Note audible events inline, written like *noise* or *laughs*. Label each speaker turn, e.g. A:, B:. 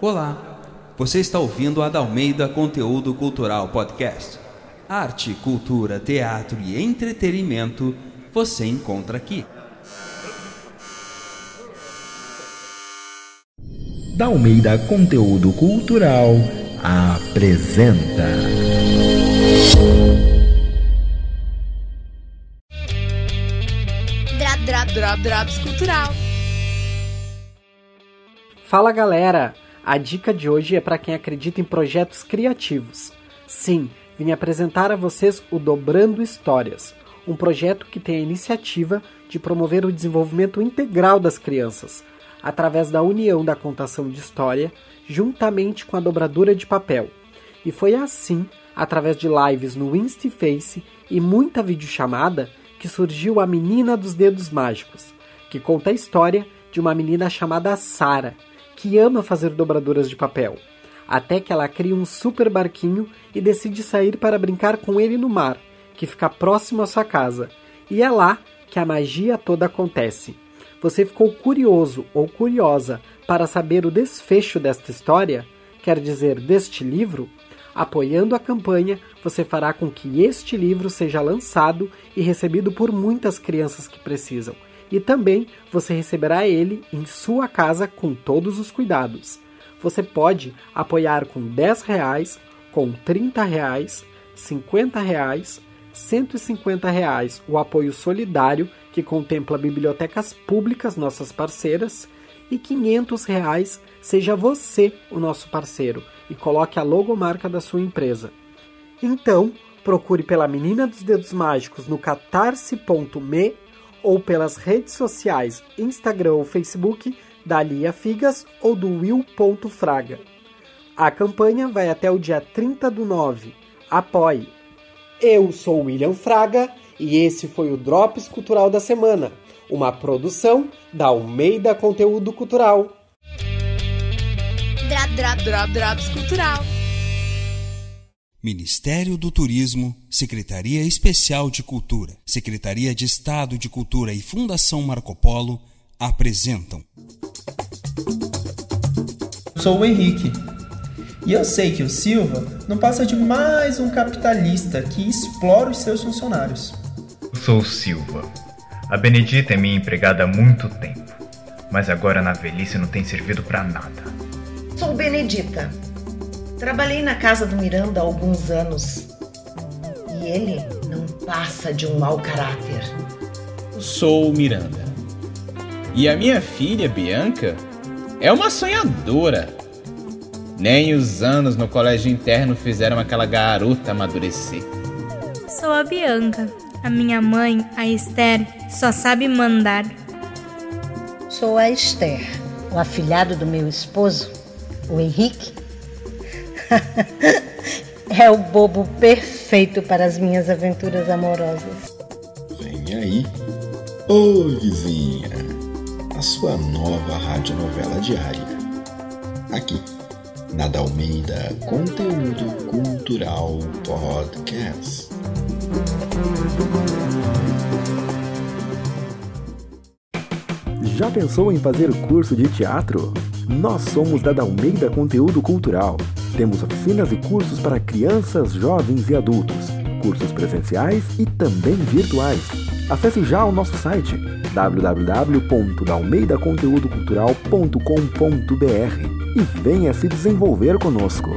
A: Olá, você está ouvindo a Dalmeida Conteúdo Cultural Podcast. Arte, cultura, teatro e entretenimento você encontra aqui.
B: Dalmeida Conteúdo Cultural apresenta.
C: Drop, drop, drop, drops cultural.
D: Fala galera! A dica de hoje é para quem acredita em projetos criativos. Sim, vim apresentar a vocês o Dobrando Histórias, um projeto que tem a iniciativa de promover o desenvolvimento integral das crianças, através da união da contação de história juntamente com a dobradura de papel. E foi assim, através de lives no InstaFace e muita videochamada, que surgiu a Menina dos Dedos Mágicos, que conta a história de uma menina chamada Sara, que ama fazer dobraduras de papel, até que ela cria um super barquinho e decide sair para brincar com ele no mar, que fica próximo à sua casa. E é lá que a magia toda acontece. Você ficou curioso ou curiosa para saber o desfecho desta história? Quer dizer, deste livro? Apoiando a campanha, você fará com que este livro seja lançado e recebido por muitas crianças que precisam. E também você receberá ele em sua casa com todos os cuidados. Você pode apoiar com 10 reais, com 30 reais, 50 reais, 150 reais o apoio solidário que contempla bibliotecas públicas nossas parceiras e 500 reais seja você o nosso parceiro e coloque a logomarca da sua empresa. Então, procure pela Menina dos Dedos Mágicos no catarse.me ou pelas redes sociais Instagram ou Facebook da Lia Figas ou do Will.fraga. A campanha vai até o dia 30 do 9. Apoie! Eu sou William Fraga e esse foi o Drops Cultural da Semana, uma produção da Almeida Conteúdo Cultural.
C: Drop, drop, drop, drops cultural.
A: Ministério do Turismo, Secretaria Especial de Cultura, Secretaria de Estado de Cultura e Fundação Marco Polo apresentam.
E: Sou o Henrique. E eu sei que o Silva não passa de mais um capitalista que explora os seus funcionários.
F: Sou o Silva. A Benedita é minha empregada há muito tempo, mas agora na velhice não tem servido para nada.
G: Sou Benedita. Trabalhei na casa do Miranda há alguns anos. E ele não passa de um mau caráter.
H: Sou o Miranda. E a minha filha, Bianca, é uma sonhadora. Nem os anos no colégio interno fizeram aquela garota amadurecer.
I: Sou a Bianca. A minha mãe, a Esther, só sabe mandar.
J: Sou a Esther, o afilhado do meu esposo, o Henrique. *laughs* é o bobo perfeito para as minhas aventuras amorosas.
K: Vem aí, ô vizinha, a sua nova radionovela diária. Aqui, na Dalmeida Conteúdo Cultural Podcast.
B: Já pensou em fazer curso de teatro? Nós somos da Dalmeida Conteúdo Cultural. Temos oficinas e cursos para crianças, jovens e adultos, cursos presenciais e também virtuais. Acesse já o nosso site www.dalmeidaconteudocultural.com.br e venha se desenvolver conosco.